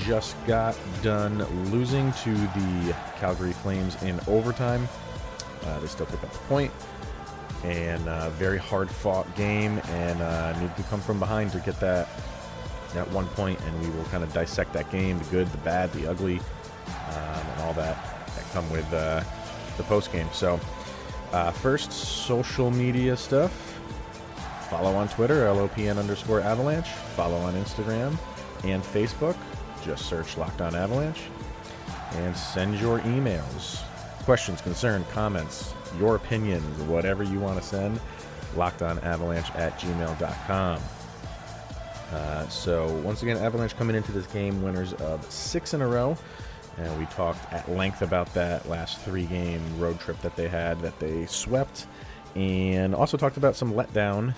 just got done losing to the Calgary Flames in overtime. Uh, they still pick up the point. And uh, very hard fought game. And uh, needed to come from behind to get that that one point. point and we will kind of dissect that game the good the bad the ugly um, and all that that come with uh, the post game so uh, first social media stuff. Follow on twitter lopn underscore avalanche. Follow on instagram and facebook just search locked on avalanche and send your emails. Questions concern comments your opinions whatever you want to send lockedonavalanche at gmail.com uh, so once again, Avalanche coming into this game winners of six in a row, and we talked at length about that last three-game road trip that they had that they swept, and also talked about some letdown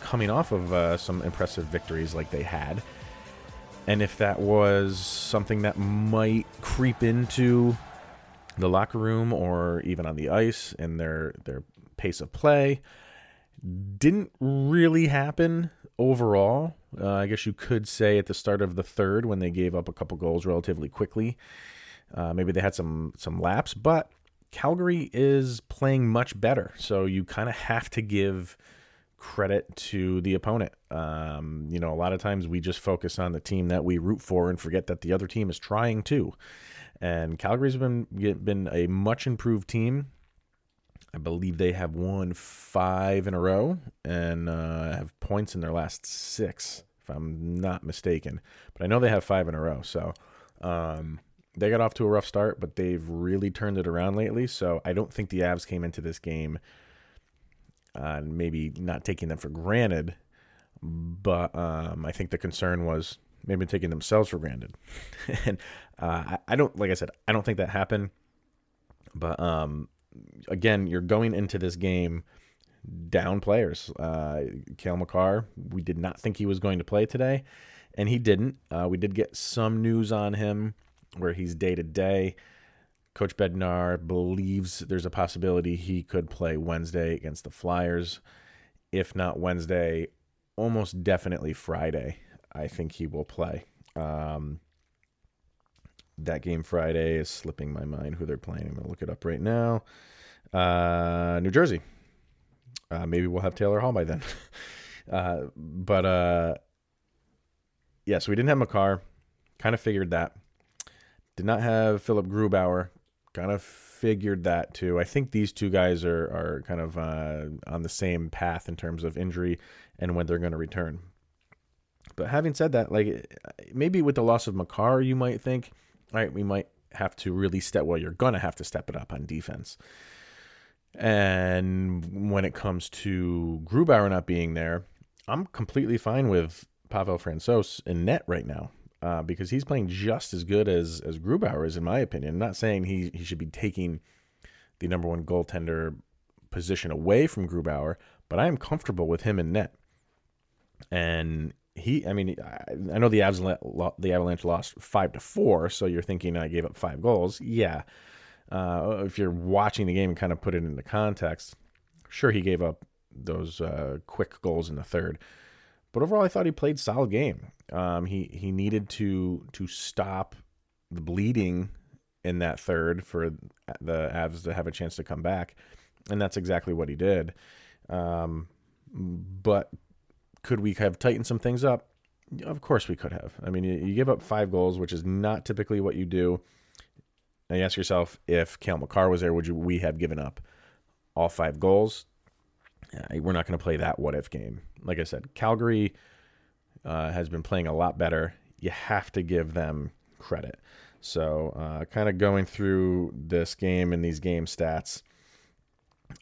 coming off of uh, some impressive victories like they had, and if that was something that might creep into the locker room or even on the ice in their their pace of play. Didn't really happen overall. Uh, I guess you could say at the start of the third when they gave up a couple goals relatively quickly. Uh, maybe they had some some laps, but Calgary is playing much better. So you kind of have to give credit to the opponent. Um, you know, a lot of times we just focus on the team that we root for and forget that the other team is trying too. And Calgary's been been a much improved team. I believe they have won five in a row and uh, have points in their last six, if I'm not mistaken. But I know they have five in a row. So um, they got off to a rough start, but they've really turned it around lately. So I don't think the Avs came into this game uh, maybe not taking them for granted. But um, I think the concern was maybe taking themselves for granted. and uh, I, don't, like I said, I don't think that happened. But um, again, you're going into this game down players. Uh, Cale Makar, we did not think he was going to play today, and he didn't. Uh, we did get some news on him where he's day to day. Coach Bednar believes there's a possibility he could play Wednesday against the Flyers. If not Wednesday, almost definitely Friday. I think he will play. Um, that game Friday is slipping my mind who they're playing. I'm going to look it up right now. Uh, New Jersey. Uh, maybe we'll have Taylor Hall by then. uh, but uh, yeah, so we didn't have Makar. Kind of figured that. Did not have Philip Grubauer. Kind of figured that too. I think these two guys are are kind of uh, on the same path in terms of injury and when they're going to return. But having said that, like maybe with the loss of Makar, you might think, all right, we might have to really step. Well, you're gonna have to step it up on defense. And when it comes to Grubauer not being there, I'm completely fine with Pavel Francouz in net right now uh, because he's playing just as good as as Grubauer is, in my opinion. I'm not saying he he should be taking the number one goaltender position away from Grubauer, but I am comfortable with him in net. And he, I mean, I know the Avs, the Avalanche lost five to four, so you're thinking I gave up five goals. Yeah, uh, if you're watching the game and kind of put it into context, sure he gave up those uh, quick goals in the third, but overall I thought he played solid game. Um, he he needed to to stop the bleeding in that third for the Avs to have a chance to come back, and that's exactly what he did. Um, but could we have tightened some things up? Of course we could have. I mean, you, give up five goals, which is not typically what you do. Now you ask yourself, if Cale Makar was there, would you we have given up all five goals? we're not going to play that what if game. Like I said, Calgary uh, has been playing a lot better. You have to give them credit. So, uh, kind of going through this game and these game stats.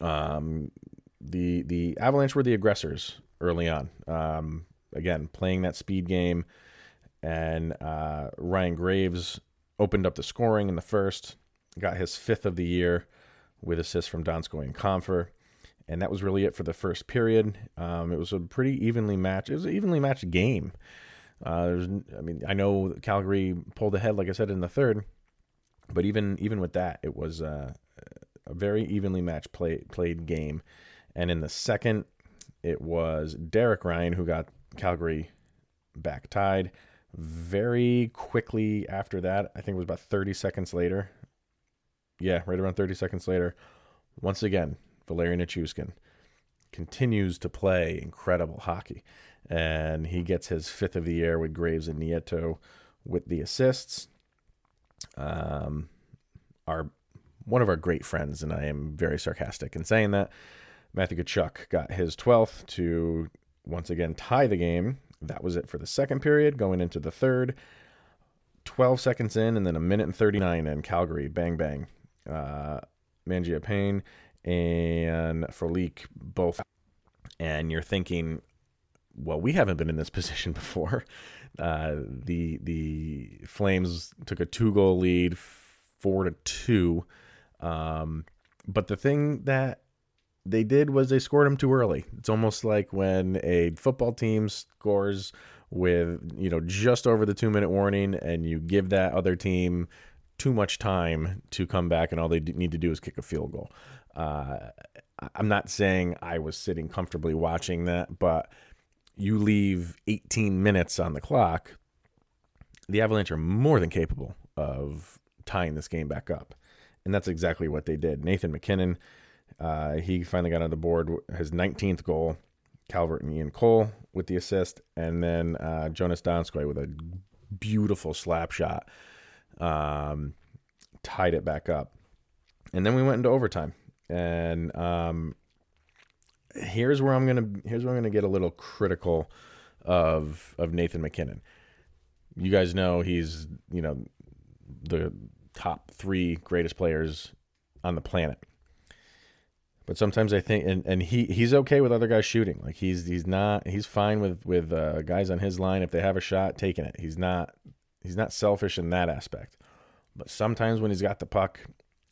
Um, the the Avalanche were the aggressors early on. Um, again, playing that speed game, and uh, Ryan Graves opened up the scoring in the first, got his fifth of the year with assists from Donskoi and Compher. And that was really it for the first period. Um, it was a pretty evenly matched. It was an evenly matched game. Uh, I mean, I know Calgary pulled ahead, like I said, in the third, but even even with that, it was uh, a very evenly matched play, played game. And in the second, it was Derek Ryan who got Calgary back tied. Very quickly after that, I think it was about 30 seconds later. Yeah, right around 30 seconds later. Once again, Valeri Nichushkin continues to play incredible hockey. And he gets his fifth of the year with Graves and Nieto with the assists. Um, our one of our great friends, and I am very sarcastic in saying that. Matthew Tkachuk got his 12th to once again tie the game. That was it for the second period. Going into the third, 12 seconds in, and then a minute and 39 in Calgary. Bang, bang. Uh, Mangiapane and Frolik both. And you're thinking, well, we haven't been in this position before. Uh, the the Flames took a two goal lead, four to two. Um, but the thing that they did was they scored them too early. It's almost like when a football team scores with you know just over the two minute warning, and you give that other team too much time to come back, and all they need to do is kick a field goal. Uh, I'm not saying I was sitting comfortably watching that, but you leave 18 minutes on the clock, the Avalanche are more than capable of tying this game back up. And that's exactly what they did. Nathan MacKinnon, uh, he finally got on the board, his 19th goal. Calvert and Ian Cole with the assist. And then uh, Joonas Donskoi with a beautiful slap shot um, tied it back up. And then we went into overtime. And um, here's where I'm gonna here's where I'm gonna get a little critical of of Nathan MacKinnon. You guys know he's you know the top three greatest players on the planet. But sometimes I think, and, and he he's okay with other guys shooting. Like he's he's not he's fine with with uh, guys on his line if they have a shot, taking it. He's not he's not selfish in that aspect. But sometimes when he's got the puck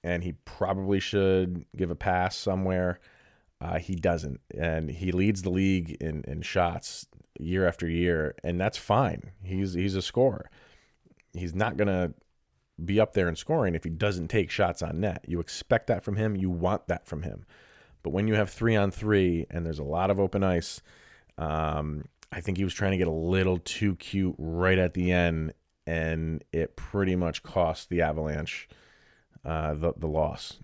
and he probably should give a pass somewhere, uh, he doesn't, and he leads the league in, in shots year after year, and that's fine. He's he's a scorer. He's not gonna be up there in scoring if he doesn't take shots on net. You expect that from him. You want that from him. But when you have three on three and there's a lot of open ice, um, I think he was trying to get a little too cute right at the end, and it pretty much cost the Avalanche uh, the the loss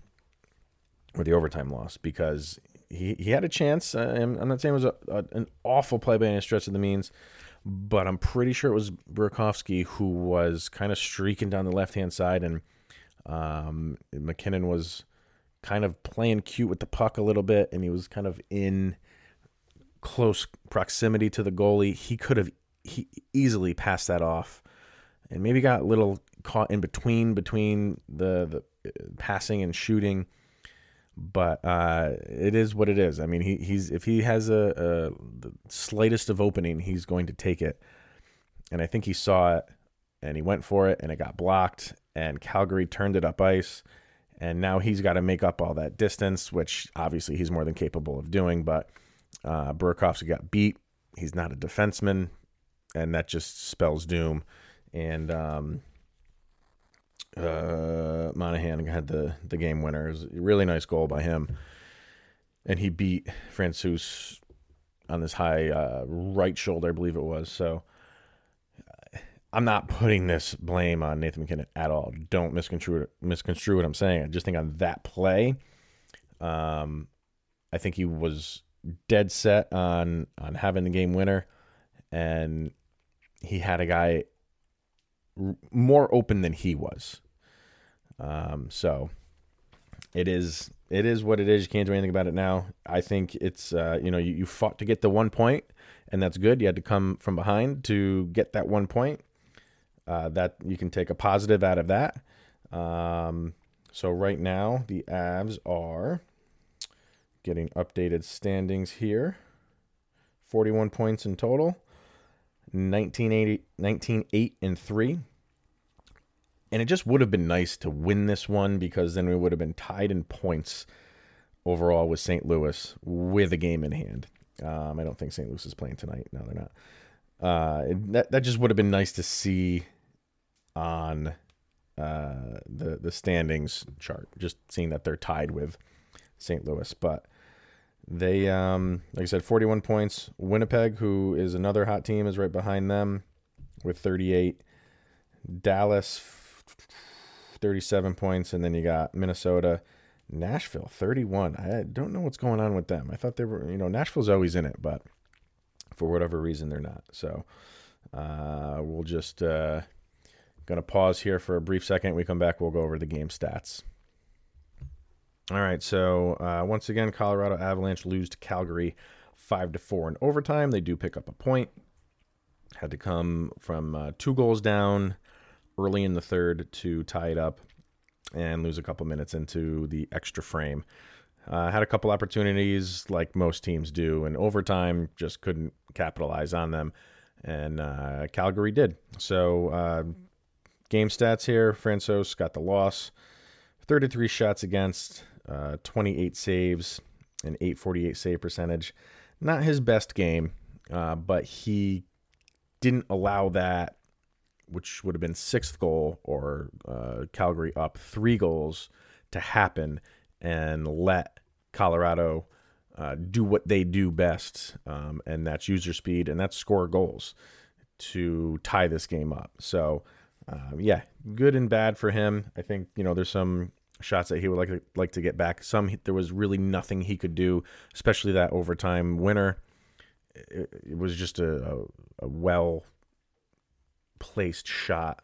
or the overtime loss because he, he had a chance. Uh, I'm not saying it was a, a, an awful play by any stretch of the means, but I'm pretty sure it was Burakovsky who was kind of streaking down the left hand side, and um, MacKinnon was kind of playing cute with the puck a little bit, and he was kind of in close proximity to the goalie. He could have he easily passed that off, and maybe got a little caught in between between the the uh, passing and shooting but uh, it is what it is. I mean, he, he's if he has a, a, the slightest of opening, he's going to take it. And I think he saw it, and he went for it, and it got blocked. And Calgary turned it up ice, and now he's got to make up all that distance, which obviously he's more than capable of doing. But uh, Burakovsky got beat. He's not a defenseman, and that just spells doom. And um, uh, Monahan had the the game winner. It was a really nice goal by him, and he beat Francouz on this high uh, right shoulder, I believe it was. So I'm not putting this blame on Nathan MacKinnon at all. Don't misconstrue misconstrue what I'm saying. I just think on that play, um, I think he was dead set on on having the game winner, and he had a guy more open than he was. Um, so it is it is what it is. You can't do anything about it now. I think it's uh, you know you, you fought to get the one point, and that's good. You had to come from behind to get that one point. Uh, that you can take a positive out of that. Um, so right now the Avs are getting updated standings here. 41 points in total. 1980, 19 8 and 3 and it just would have been nice to win this one because then we would have been tied in points overall with St. Louis with a game in hand. Um, I don't think St. Louis is playing tonight. No, they're not. uh, that that just would have been nice to see on uh, the the standings chart. Just seeing that they're tied with St. Louis, but they, um, like I said, 41 points. Winnipeg, who is another hot team, is right behind them with 38. Dallas, 37 points, and then you got Minnesota. Nashville, 31. I don't know what's going on with them. I thought they were, you know, Nashville's always in it, but for whatever reason, they're not. So uh, we'll just uh, gonna pause here for a brief second. We come back, we'll go over the game stats. All right, so uh, once again, Colorado Avalanche lose to Calgary five to four in overtime. They do pick up a point. Had to come from uh, two goals down early in the third to tie it up and lose a couple minutes into the extra frame. Uh, had a couple opportunities like most teams do, and overtime just couldn't capitalize on them. And uh, Calgary did. So, uh, game stats here Francouz got the loss 33 shots against, uh, 28 saves, an 848 save percentage. Not his best game, uh, but he didn't allow that which would have been sixth goal or uh, Calgary up three goals to happen and let Colorado uh, do what they do best, um, and that's user speed and that's score goals to tie this game up. So, um, yeah, good and bad for him. I think you know there's some shots that he would like to, like to get back. Some there was really nothing he could do, especially that overtime winner. It, it was just a, a, a well placed shot.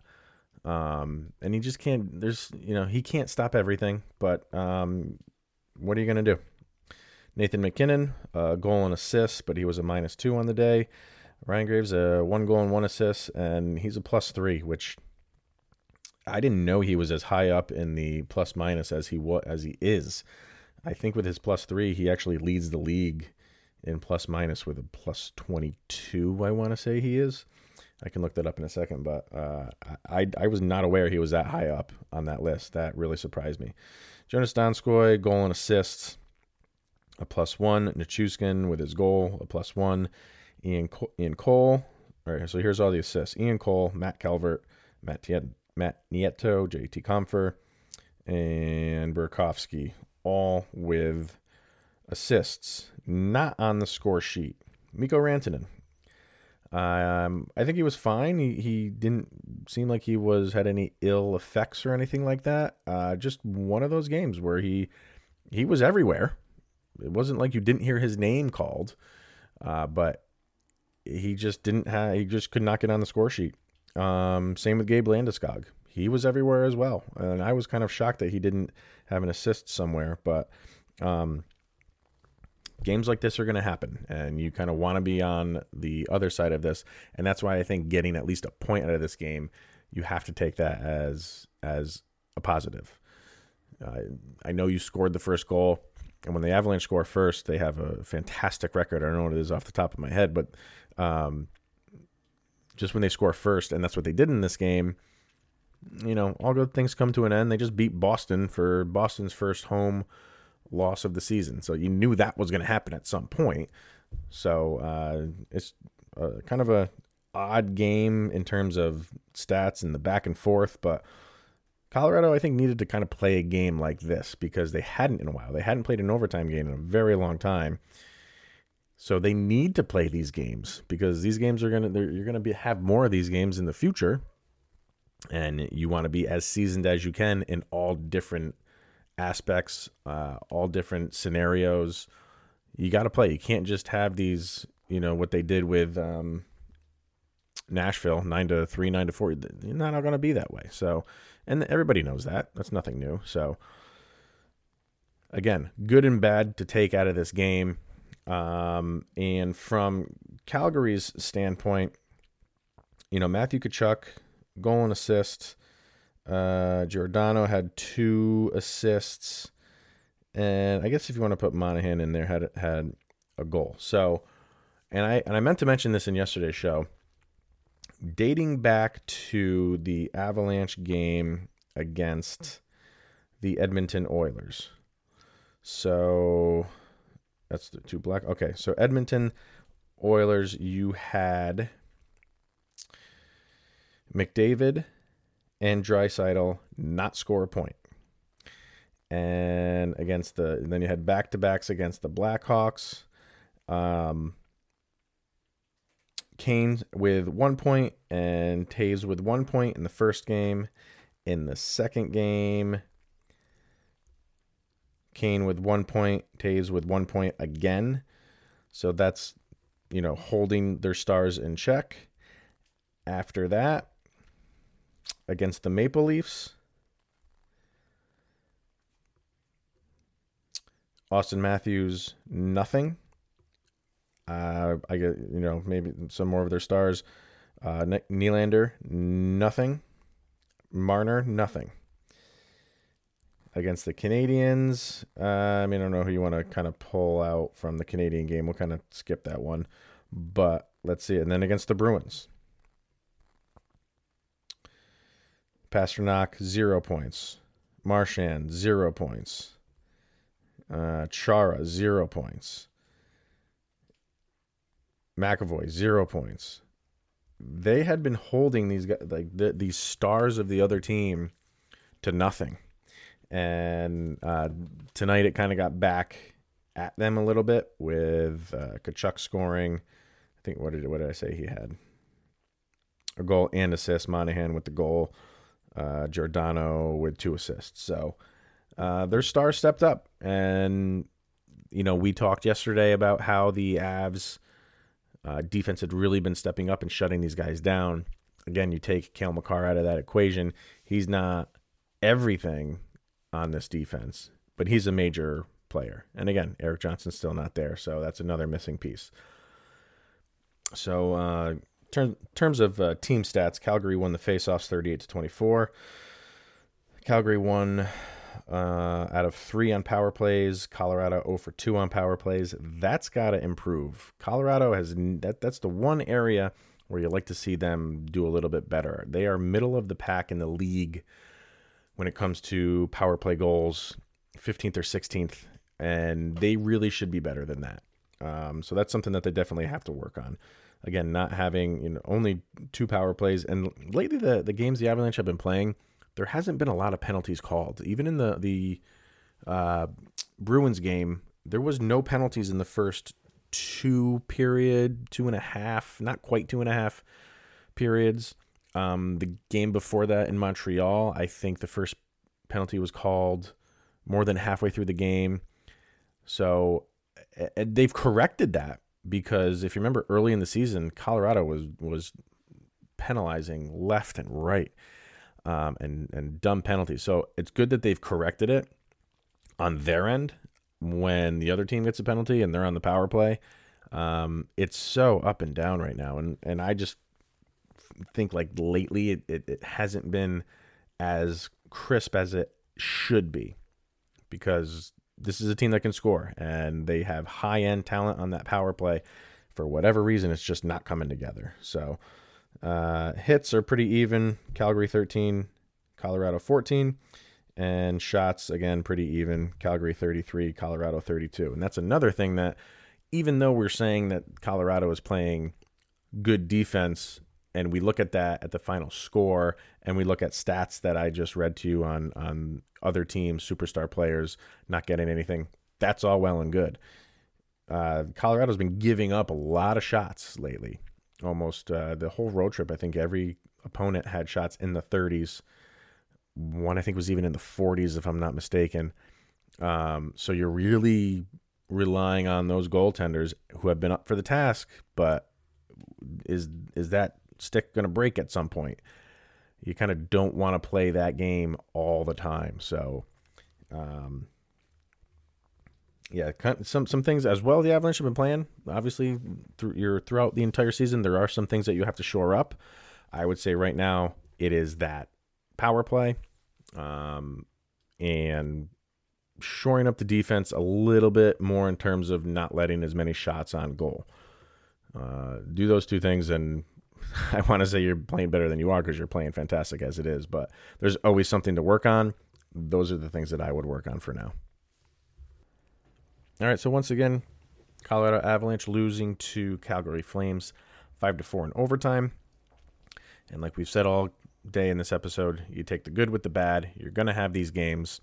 Um, and he just can't, there's, you know, he can't stop everything, but um, what are you going to do? Nathan MacKinnon, a goal and assist, but he was a minus two on the day. Ryan Graves, a one goal and one assist, and he's a plus three, which I didn't know he was as high up in the plus minus as he was as he is. I think with his plus three, he actually leads the league in plus minus with a plus twenty two. I want to say he is. I can look that up in a second, but uh, I I was not aware he was that high up on that list. That really surprised me. Joonas Donskoi, goal and assists, a plus one. Nichushkin with his goal, a plus one. Ian Ian Cole. All right, so here's all the assists: Ian Cole, Matt Calvert, Matt Matt Nieto, JT Compher, and Burakovsky, all with assists. Not on the score sheet. Mikko Rantanen, um, I think he was fine. He he didn't seem like he was had any ill effects or anything like that. Uh, just one of those games where he he was everywhere. It wasn't like you didn't hear his name called, uh, but he just didn't have. He just could not get on the score sheet. Um, same with Gabe Landeskog. He was everywhere as well, and I was kind of shocked that he didn't have an assist somewhere. But um, games like this are going to happen and you kind of want to be on the other side of this and that's why i think getting at least a point out of this game you have to take that as as a positive. Uh, i know you scored the first goal and when the avalanche score first they have a fantastic record. I don't know what it is off the top of my head but um, just when they score first and that's what they did in this game you know all good things come to an end. They just beat boston for boston's first home loss of the season. So you knew that was going to happen at some point. So uh, it's uh, kind of a odd game in terms of stats and the back and forth, but Colorado I think needed to kind of play a game like this because they hadn't in a while. They hadn't played an overtime game in a very long time. So they need to play these games because these games are gonna you're gonna be have more of these games in the future, and you want to be as seasoned as you can in all different aspects, uh, all different scenarios. You got to play. You can't just have these, you know, what they did with um, Nashville, nine to three, nine to four. You're not going to be that way. So, and everybody knows that. That's nothing new. So, again, good and bad to take out of this game. Um, and from Calgary's standpoint, you know, Matthew Tkachuk, goal and assist. Uh, Giordano had two assists, and I guess if you want to put Monahan in there, had had a goal. So, and I and I meant to mention this in yesterday's show. Dating back to the Avalanche game against the Edmonton Oilers. So that's the two black. Okay, so Edmonton Oilers, you had McDavid and Draisaitl not score a point. And against the then you had back to backs against the Blackhawks. Um, Kane with one point and Toews with one point in the first game. In the second game, Kane with one point, Toews with one point again. So that's, you know, holding their stars in check. After that, against the Maple Leafs, Auston Matthews, nothing. Uh, I get, you know, maybe some more of their stars. Uh, Nylander, nothing. Marner, nothing against the Canadiens, Uh, I mean, I don't know who you want to kind of pull out from the Canadian game. We'll kind of skip that one, but let's see. And then against the Bruins, Pastrnak zero points, Marchand zero points, uh, Chara zero points, McAvoy zero points. They had been holding these guys, like the, these stars of the other team to nothing and uh, tonight it kind of got back at them a little bit with uh, Tkachuk scoring. I think what did what did I say he had? A goal and assist. Monahan with the goal. Uh, Giordano with two assists. So uh, their star stepped up, and you know we talked yesterday about how the Avs uh, defense had really been stepping up and shutting these guys down. Again, you take Cale Makar out of that equation. He's not everything on this defense, but he's a major player. And again, Erik Johnson's still not there, so that's another missing piece. So, uh, term, terms of uh, team stats, Calgary won the faceoffs 38 to 24. Calgary won uh, out of three on power plays. Colorado 0 for 2 on power plays. That's got to improve. Colorado has that. That's the one area where you like to see them do a little bit better. They are middle of the pack in the league when it comes to power play goals, 15th or 16th, and they really should be better than that. Um, so that's something that they definitely have to work on. Again, not having you know only two power plays, and lately the the games the Avalanche have been playing, there hasn't been a lot of penalties called. Even in the the uh, Bruins game, there was no penalties in the first two period, two and a half, not quite two and a half periods. Um, the game before that in Montreal, I think the first penalty was called more than halfway through the game. So they've corrected that because if you remember early in the season, Colorado was was penalizing left and right um, and and dumb penalties. So it's good that they've corrected it on their end when the other team gets a penalty and they're on the power play. Um, it's so up and down right now, and and I just think like lately it, it, it hasn't been as crisp as it should be because this is a team that can score and they have high end talent on that power play. For whatever reason, it's just not coming together. So uh, hits are pretty even. Calgary 13, Colorado 14. And shots, again, pretty even. Calgary 33, Colorado 32. And that's another thing that, even though we're saying that Colorado is playing good defense and we look at that at the final score and we look at stats that I just read to you on on other teams, superstar players not getting anything. That's all well and good. Uh, Colorado's been giving up a lot of shots lately. Almost uh, the whole road trip, I think every opponent had shots in the 30s. One I think was even in the 40s, if I'm not mistaken. Um, so you're really relying on those goaltenders who have been up for the task, but is is that stick going to break at some point. You kind of don't want to play that game all the time. So, um, yeah, some some things as well. The Avalanche have been playing. Obviously, through your throughout the entire season, there are some things that you have to shore up. I would say right now it is that power play, um, and shoring up the defense a little bit more in terms of not letting as many shots on goal. Uh, do those two things, and I want to say you're playing better than you are because you're playing fantastic as it is, but there's always something to work on. Those are the things that I would work on for now. All right, so once again, Colorado Avalanche losing to Calgary Flames 5 to 4 in overtime. And like we've said all day in this episode, you take the good with the bad. You're going to have these games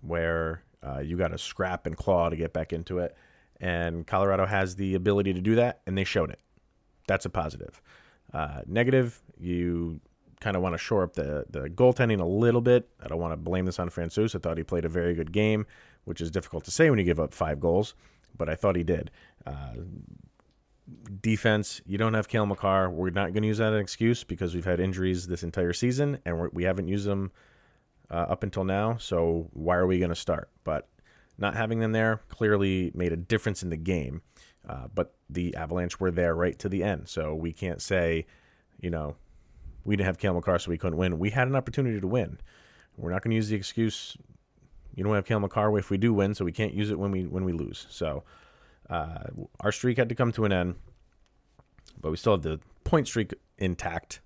where uh, you got to scrap and claw to get back into it. And Colorado has the ability to do that, and they showed it. That's a positive. Uh, negative, you kind of want to shore up the, the goaltending a little bit. I don't want to blame this on Francouz. I thought he played a very good game, which is difficult to say when you give up five goals, but I thought he did. Uh, defense, you don't have Cale Makar. We're not going to use that as an excuse because we've had injuries this entire season and we have not used them uh, up until now. So why are we going to start? But not having them there clearly made a difference in the game. Uh, but the Avalanche were there right to the end. So we can't say, you know, we didn't have Cale Makar, so we couldn't win. We had an opportunity to win. We're not going to use the excuse, you don't have Cale Makar if we do win, so we can't use it when we when we lose. So uh, our streak had to come to an end, but we still have the point streak intact.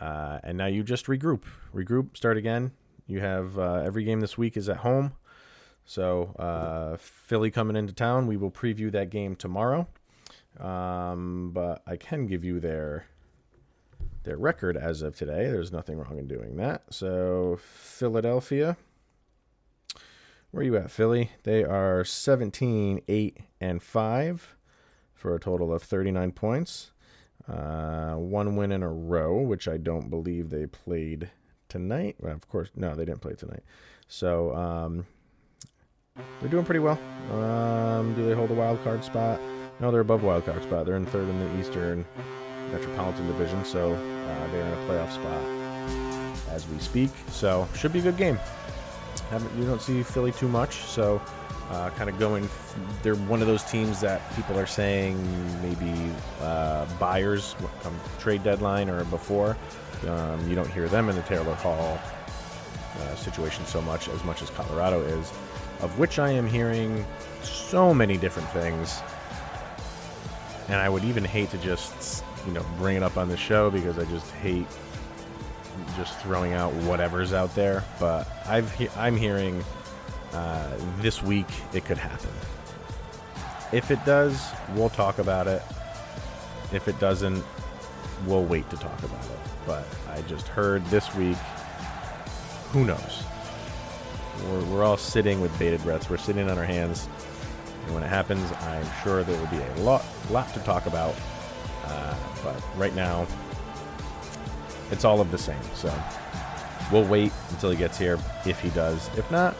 Uh, and now you just regroup, regroup, start again. You have uh, every game this week is at home. So uh, Philly coming into town. We will preview that game tomorrow. Um, but I can give you their their record as of today. There's nothing wrong in doing that. So Philadelphia where are you at, Philly? They are 17, 8, and 5 for a total of 39 points. Uh, one win in a row, which I don't believe they played tonight. Well, of course, no, they didn't play tonight. So um, they're doing pretty well. Um, do they hold a wild card spot? No, they're above wild card spot. They're in third in the Eastern Metropolitan Division, so uh, they're in a playoff spot as we speak. So should be a good game haven't you don't see Philly too much, so uh, kind of going. They're one of those teams that people are saying maybe uh, buyers come trade deadline or before. Um, you don't hear them in the Taylor Hall uh, situation so much as much as Colorado is, of which I am hearing so many different things. And I would even hate to just you know bring it up on the show because I just hate just throwing out whatever's out there, but I've I'm hearing uh, this week it could happen. If it does, we'll talk about it. If it doesn't, we'll wait to talk about it. But I just heard this week. Who knows? We're, we're all sitting with bated breaths. We're sitting on our hands, and when it happens, I'm sure there will be a lot lot to talk about. Uh, but right now, it's all of the same. So we'll wait until he gets here if he does. If not,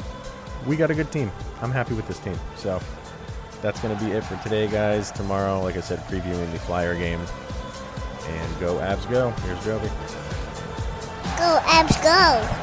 we got a good team. I'm happy with this team. So that's going to be it for today, guys. Tomorrow, like I said, previewing the Flyer game. And go Avs go. Here's Joby. Go Avs go.